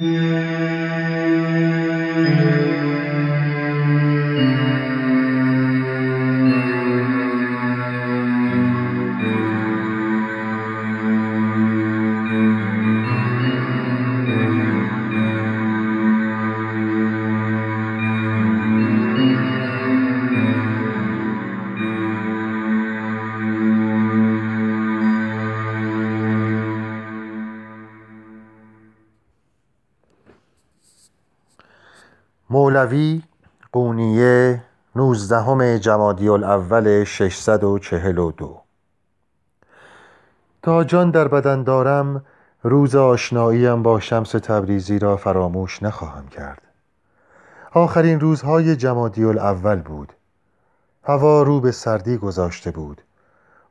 Mm-hmm. مولوی قونیه نوزدهم جمادی الاول ششصد و چهل و دو. تا جان در بدن دارم روز آشناییم با شمس تبریزی را فراموش نخواهم کرد. آخرین روزهای جمادی الاول بود. هوا رو به سردی گذاشته بود.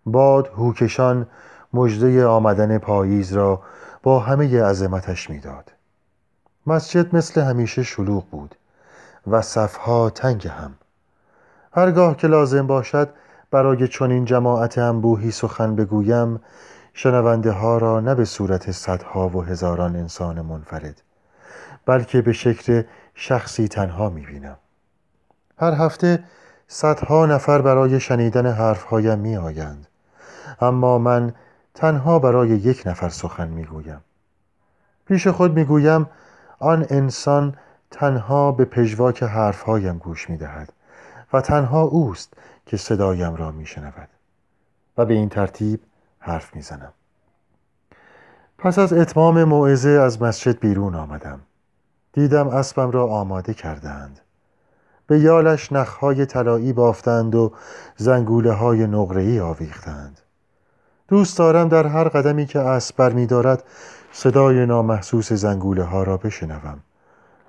باد هوکشان مژده آمدن پاییز را با همه عظمتش می‌داد. مسجد مثل همیشه شلوغ بود. و صفها تنگ هم. هرگاه که لازم باشد برای چنین جماعت انبوهی سخن بگویم شنونده ها را نه به صورت صدها و هزاران انسان منفرد بلکه به شکل شخصی تنها می بینم هر هفته صدها نفر برای شنیدن حرفهایم می آیند اما من تنها برای یک نفر سخن می گویم پیش خود می گویم آن انسان تنها به پژواک حرفهایم گوش می دهد و تنها اوست که صدایم را می شنود و به این ترتیب حرف می زنم. پس از اتمام موعظه از مسجد بیرون آمدم. دیدم اسبم را آماده کردند. به یالش نخهای طلایی بافتند و زنگوله های نقره‌ای آویختند. دوست دارم در هر قدمی که اسب بر می دارد صدای نامحسوس زنگوله ها را بشنوم.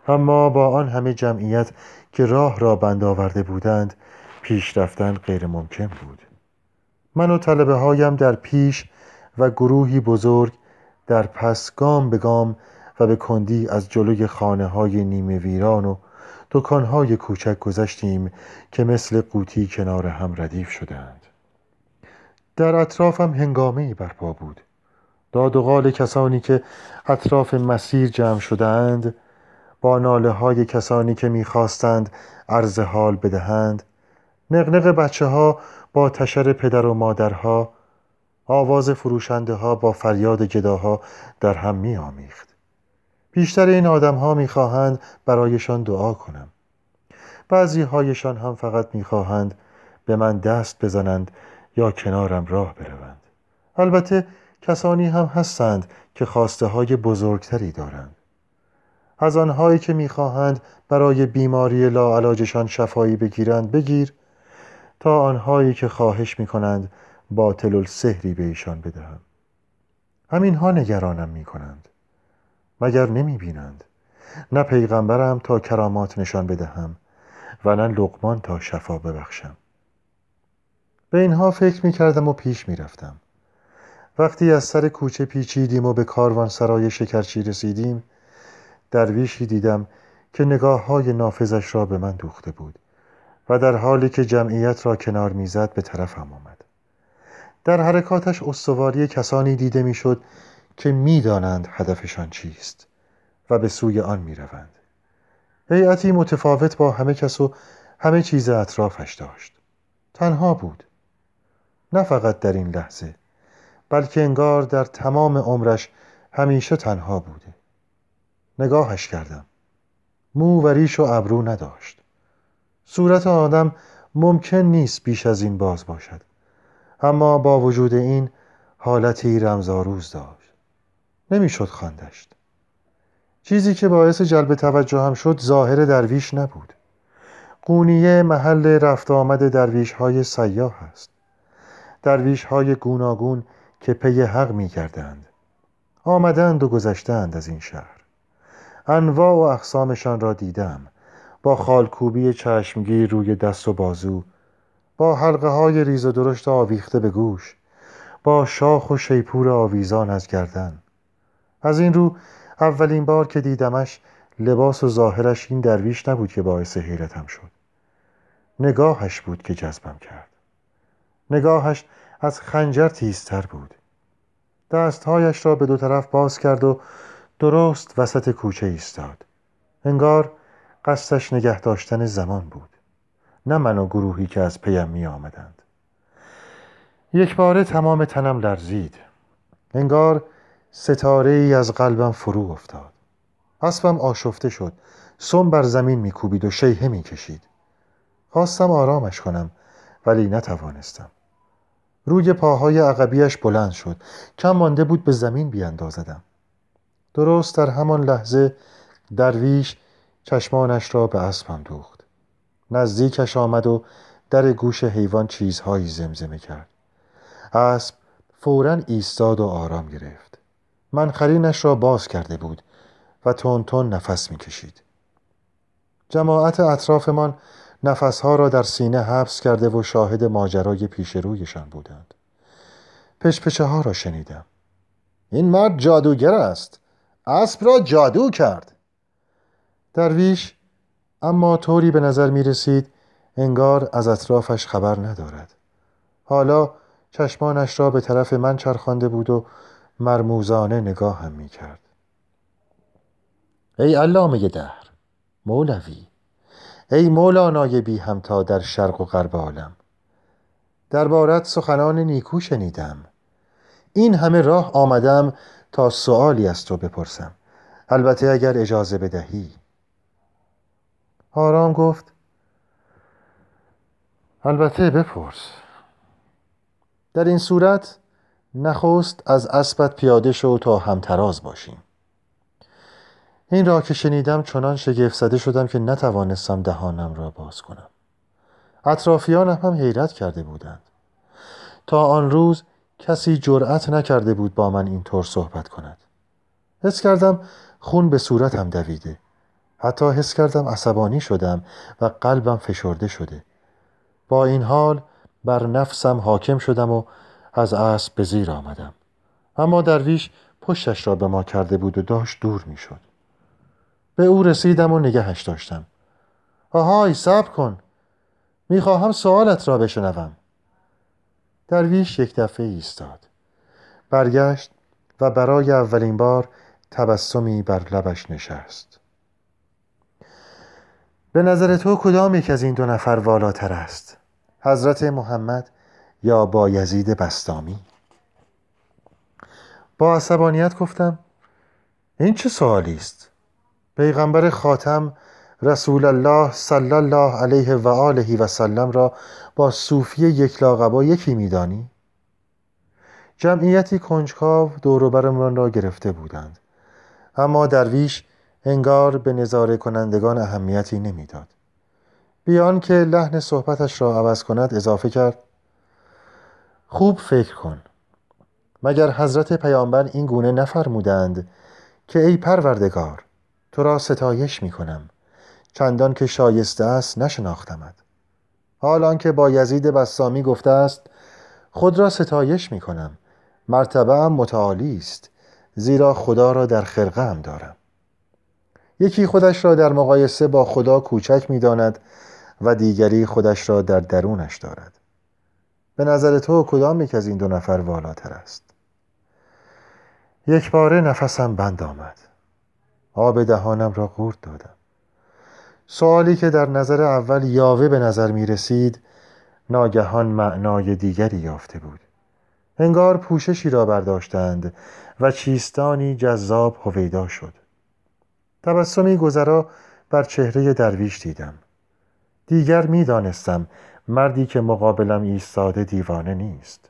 اما با آن همه جمعیت که راه را بند آورده بودند پیش رفتن غیر ممکن بود. من و طلبه هایم در پیش و گروهی بزرگ در پس گام به گام و به کندی از جلوی خانه های نیمه ویران و های کوچک گذشتیم که مثل قوطی کنار هم ردیف شدند در اطرافم هنگامه برپا بود. داد و قال کسانی که اطراف مسیر جمع شدند با ناله های کسانی که می‌خواستند عرض حال بدهند نقنق بچه ها با تشر پدر و مادرها آواز فروشنده ها با فریاد گداها در هم می آمیخت. بیشتر این آدم ها می خواهند برایشان دعا کنم. بعضی هایشان هم فقط می خواهند به من دست بزنند یا کنارم راه بروند. البته کسانی هم هستند که خواسته های بزرگتری دارند. از آنهایی که می‌خواهند برای بیماری لاعلاجشان شفایی بگیرند بگیر تا آنهایی که خواهش می‌کنند باطل السحری به ایشان بدهم. همینها نگرانم می‌کنند مگر نمی‌بینند. نه پیغمبرم تا کرامات نشان بدهم و نه لقمان تا شفا ببخشم. به اینها فکر می‌کردم و پیش می‌رفتم. وقتی از سر کوچه پیچیدیم و به کاروان سرای شکرچی رسیدیم درویشی دیدم که نگاه های نافذش را به من دوخته بود و در حالی که جمعیت را کنار می‌زد به طرفم آمد. در حرکاتش استواری کسانی دیده می‌شد که می‌دانند هدفشان چیست و به سوی آن می‌روند. هیئتی متفاوت با همه کس و همه چیز اطرافش داشت. تنها بود. نه فقط در این لحظه بلکه انگار در تمام عمرش همیشه تنها بوده. نگاهش کردم. مو و ریش و ابرو نداشت. صورت آدم ممکن نیست بیش از این باز باشد. اما با وجود این حالتی رمزآروز داشت. نمی‌شد خواندشت چیزی که باعث جلب توجه هم شد ظاهر درویش نبود. قونیه محل رفت آمد درویش های سیاه است. درویش های گوناگون که پی حق می کردند آمدند و گذشتند از این شهر. انواع و اقسامشان را دیدم. با خالکوبی چشمگیر روی دست و بازو با حلقه های ریز و درشت آویخته به گوش با شاخ و شیپور آویزان از گردن. از این رو اولین بار که دیدمش لباس و ظاهرش این درویش نبود که باعث حیرتم شد. نگاهش بود که جذبم کرد. نگاهش از خنجر تیزتر بود. دستهایش را به دو طرف باز کرد و درست وسط کوچه ایستاد. انگار قصدش نگه داشتن زمان بود. نه من و گروهی که از پیم می آمدند. یک باره تمام تنم لرزید. انگار ستاره ای از قلبم فرو افتاد. اسبم آشفته شد. سم بر زمین میکوبید و شیهه می‌کشید. خواستم آرامش کنم ولی نتوانستم. روی پاهای عقبیش بلند شد. کم مانده بود به زمین بیاندازدم. درست در همان لحظه درویش چشمانش را به اسبم دوخت نزدیکش آمد و در گوش حیوان چیزهایی زمزمه کرد. اسب فورا ایستاد و آرام گرفت. منخرینش را باز کرده بود و تون تون نفس می‌کشید. جماعت اطرافمان نفسها را در سینه حبس کرده و شاهد ماجرای پیش رویشان بودند. پشپچه ها را شنیدم. این مرد جادوگر است. اسب را جادو کرد. درویش اما طوری به نظر می رسید انگار از اطرافش خبر ندارد. حالا چشمانش را به طرف من چرخانده بود و مرموزانه نگاه هم می کرد. ای علامه دهر مولوی ای مولانای بی همتا در شرق و غرب عالم. دربارت سخنان نیکو شنیدم. این همه راه آمدم تا سؤالی از تو بپرسم. البته اگر اجازه بدهی. آرام گفت البته بپرس. در این صورت نخست از اسبت پیاده شو تا همتراز باشیم. این را که شنیدم چنان شگفت زده شدم که نتوانستم دهانم را باز کنم. اطرافیانم هم حیرت کرده بودند. تا آن روز کسی جرأت نکرده بود با من اینطور صحبت کند. حس کردم خون به صورتم دویده. حتی حس کردم عصبانی شدم و قلبم فشرده شده. با این حال بر نفسم حاکم شدم و از اسب به زیر آمدم. اما درویش پشتش را به ما کرده بود و داشت دور می شد به او رسیدم و نگهش داشتم. آهای صبر کن. می‌خواهم سوالت را بشنوم. درویش یک دفعه ایستاد. برگشت و برای اولین بار تبسمی بر لبش نشست. به نظر تو کدام یک از این دو نفر والاتر است؟ حضرت محمد یا با یزید بستامی؟ با عصبانیت گفتم این چه سوالی است؟ پیغمبر خاتم رسول الله صلی الله علیه و آله و سلم را با صوفی یک لاغبا یکی میدانی؟ جمعیتی کنجکاو دوروبرمان را گرفته بودند. اما درویش انگار به نظاره کنندگان اهمیتی نمی‌داد. بیان که لحن صحبتش را عوض کند اضافه کرد خوب فکر کن. مگر حضرت پیامبر این گونه نفرمودند که ای پروردگار تو را ستایش می کنم چندان که شایسته است نشناختمد حال که با یزید بسامی گفته است خود را ستایش می کنم. مرتبه هم متعالی است زیرا خدا را در خرقه هم دارم. یکی خودش را در مقایسه با خدا کوچک می داند و دیگری خودش را در درونش دارد. به نظر تو کدام یک از این دو نفر والاتر است؟ یک باره نفسم بند آمد. آب دهانم را قورت دادم. سوالی که در نظر اول یاوه به نظر می رسید ناگهان معنای دیگری یافته بود. انگار پوششی را برداشتند و چیستانی جذاب هویدا شد. تبسمی گذرا بر چهره درویش دیدم. دیگر می دانستم مردی که مقابلم ایستاده دیوانه نیست.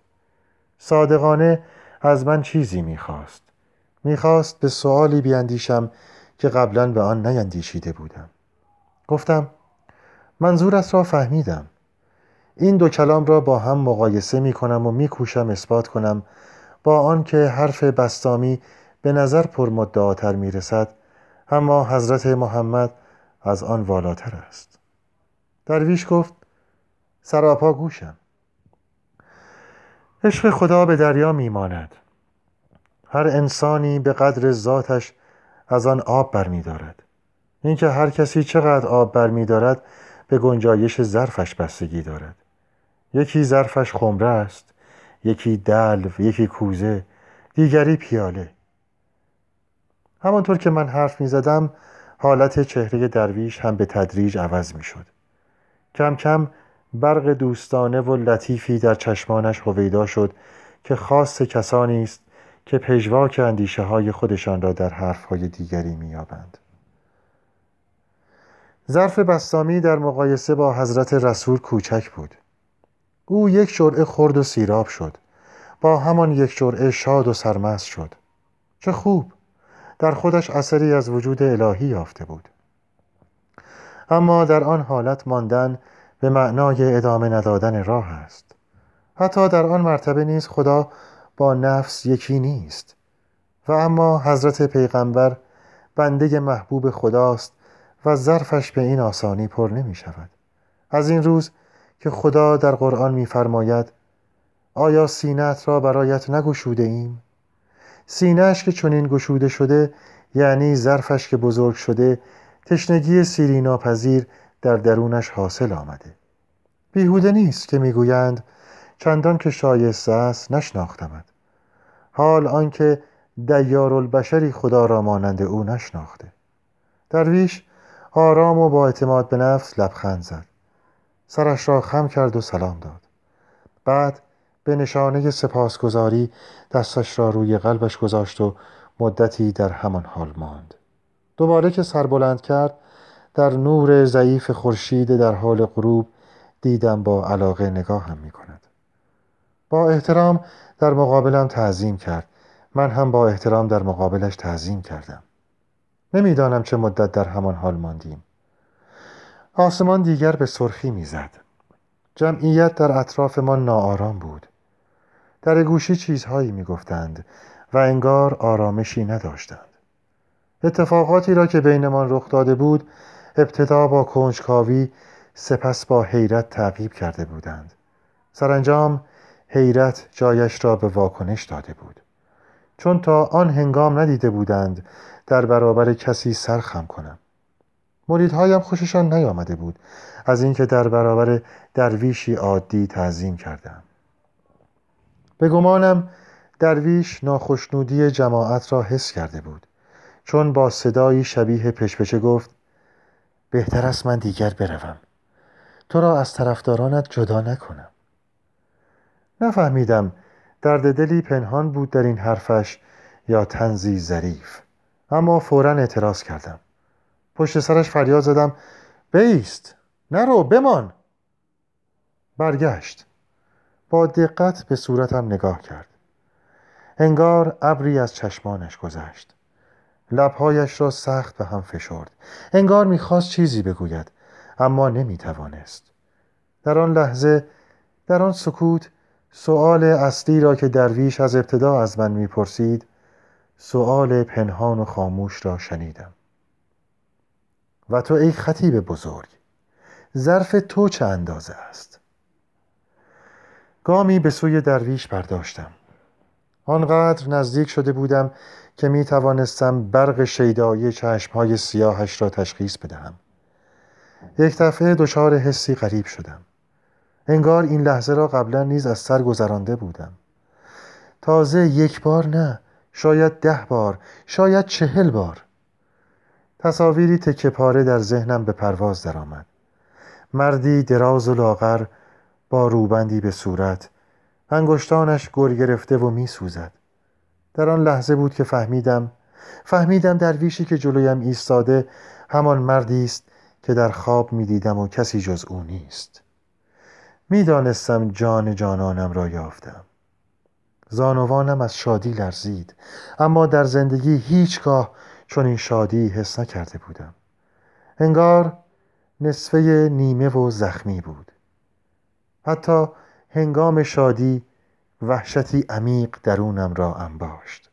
صادقانه از من چیزی می‌خواست می‌خواست به سوالی بیاندیشم که قبلا به آن نیندیشیده بودم. گفتم منظورت را فهمیدم. این دو کلام را با هم مقایسه می کنم و میکوشم اثبات کنم با آنکه حرف بستامی به نظر پرمدعاتر می رسد اما حضرت محمد از آن والاتر است. درویش گفت سراپا گوشم. عشق خدا به دریا میماند هر انسانی به قدر ذاتش از آن آب برمیدارد اینکه هر کسی چقدر آب برمیدارد به گنجایش ظرفش بستگی دارد. یکی ظرفش خمره است یکی دلو یکی کوزه دیگری پیاله. همانطور که من حرف می زدم حالت چهره درویش هم به تدریج عوض می شد کم کم برق دوستانه و لطیفی در چشمانش هویدا شد که خاص کسانی است که پژواک اندیشه های خودشان را در حرف های دیگری مییابند. ظرف بستامی در مقایسه با حضرت رسول کوچک بود. او یک جرعه خرد و سیراب شد. با همان یک جرعه شاد و سرمست شد. چه خوب! در خودش اثری از وجود الهی یافته بود. اما در آن حالت ماندن به معنای ادامه ندادن راه است. حتی در آن مرتبه نیز خدا با نفس یکی نیست. و اما حضرت پیغمبر بنده محبوب خداست و ظرفش به این آسانی پر نمی شود. از این روست که خدا در قرآن میفرماید آیا سینه‌ات را برایت نگشوده ایم؟ سینهش که چنین گشوده شده یعنی ظرفش که بزرگ شده تشنگی سیری ناپذیر در درونش حاصل آمده. بیهوده نیست که می‌گویند چندان که شایسته است نشناختیمت حال آنکه دیار البشری خدا را مانند او نشناخته. درویش آرام و با اعتماد به نفس لبخند زد. سرش را خم کرد و سلام داد. بعد به نشانه سپاسگزاری دستش را روی قلبش گذاشت و مدتی در همان حال ماند. دوباره که سر بلند کرد در نور ضعیف خورشید در حال غروب دیدم با علاقه نگاهم می کند. با احترام در مقابلم تعظیم کرد. من هم با احترام در مقابلش تعظیم کردم. نمی‌دانم چه مدت در همان حال ماندیم. آسمان دیگر به سرخی می‌زد. جمعیت در اطراف ما ناآرام بود. در گوشی چیزهایی می‌گفتند و انگار آرامشی نداشتند. اتفاقاتی را که بینمان رخ داده بود ابتدا با کنجکاوی سپس با حیرت تعقیب کرده بودند. سرانجام حیرت جایش را به واکنش داده بود. چون تا آن هنگام ندیده بودند در برابر کسی سرخم کنم. مریدهایم خوششان نیامده بود. از اینکه در برابر درویشی عادی تعظیم کردم. به گمانم درویش ناخشنودی جماعت را حس کرده بود. چون با صدایی شبیه پشپچه گفت بهتر است من دیگر بروم. تو را از طرفدارانت جدا نکنم. نفهمیدم درد دلی پنهان بود در این حرفش یا تنزی ظریف. اما فورا اعتراض کردم. پشت سرش فریاد زدم بیست نرو بمان. برگشت. با دقت به صورتم نگاه کرد. انگار ابری از چشمانش گذشت. لبهایش را سخت به هم فشرد. انگار می‌خواست چیزی بگوید اما نمی‌توانست. در آن لحظه در آن سکوت سؤال اصلی را که درویش از ابتدا از من می‌پرسید سؤال پنهان و خاموش را شنیدم. و تو ای خطیب بزرگ ظرف تو چه اندازه است؟ گامی به سوی درویش برداشتم. آنقدر نزدیک شده بودم که می توانستم برق شیدایی چشمهای سیاهش را تشخیص بدهم. یک دفعه دچار حسی غریب شدم. انگار این لحظه را قبلا نیز از سر گذرانده بودم. تازه یک بار نه شاید ده بار شاید چهل بار. تصاویری تکه پاره در ذهنم به پرواز درآمد. مردی دراز و لاغر با روبندی به صورت انگشتانش گل گرفته و می سوزد. در آن لحظه بود که فهمیدم فهمیدم درویشی که جلویم ایستاده همان مردی است که در خواب می دیدم و کسی جز او نیست. می‌دانستم جان جانانم را یافتم. زانوانم از شادی لرزید اما در زندگی هیچگاه چون این شادی حس نکرده بودم. انگار نصفه نیمه و زخمی بود. حتی هنگام شادی وحشتی عمیق درونم را انباشت.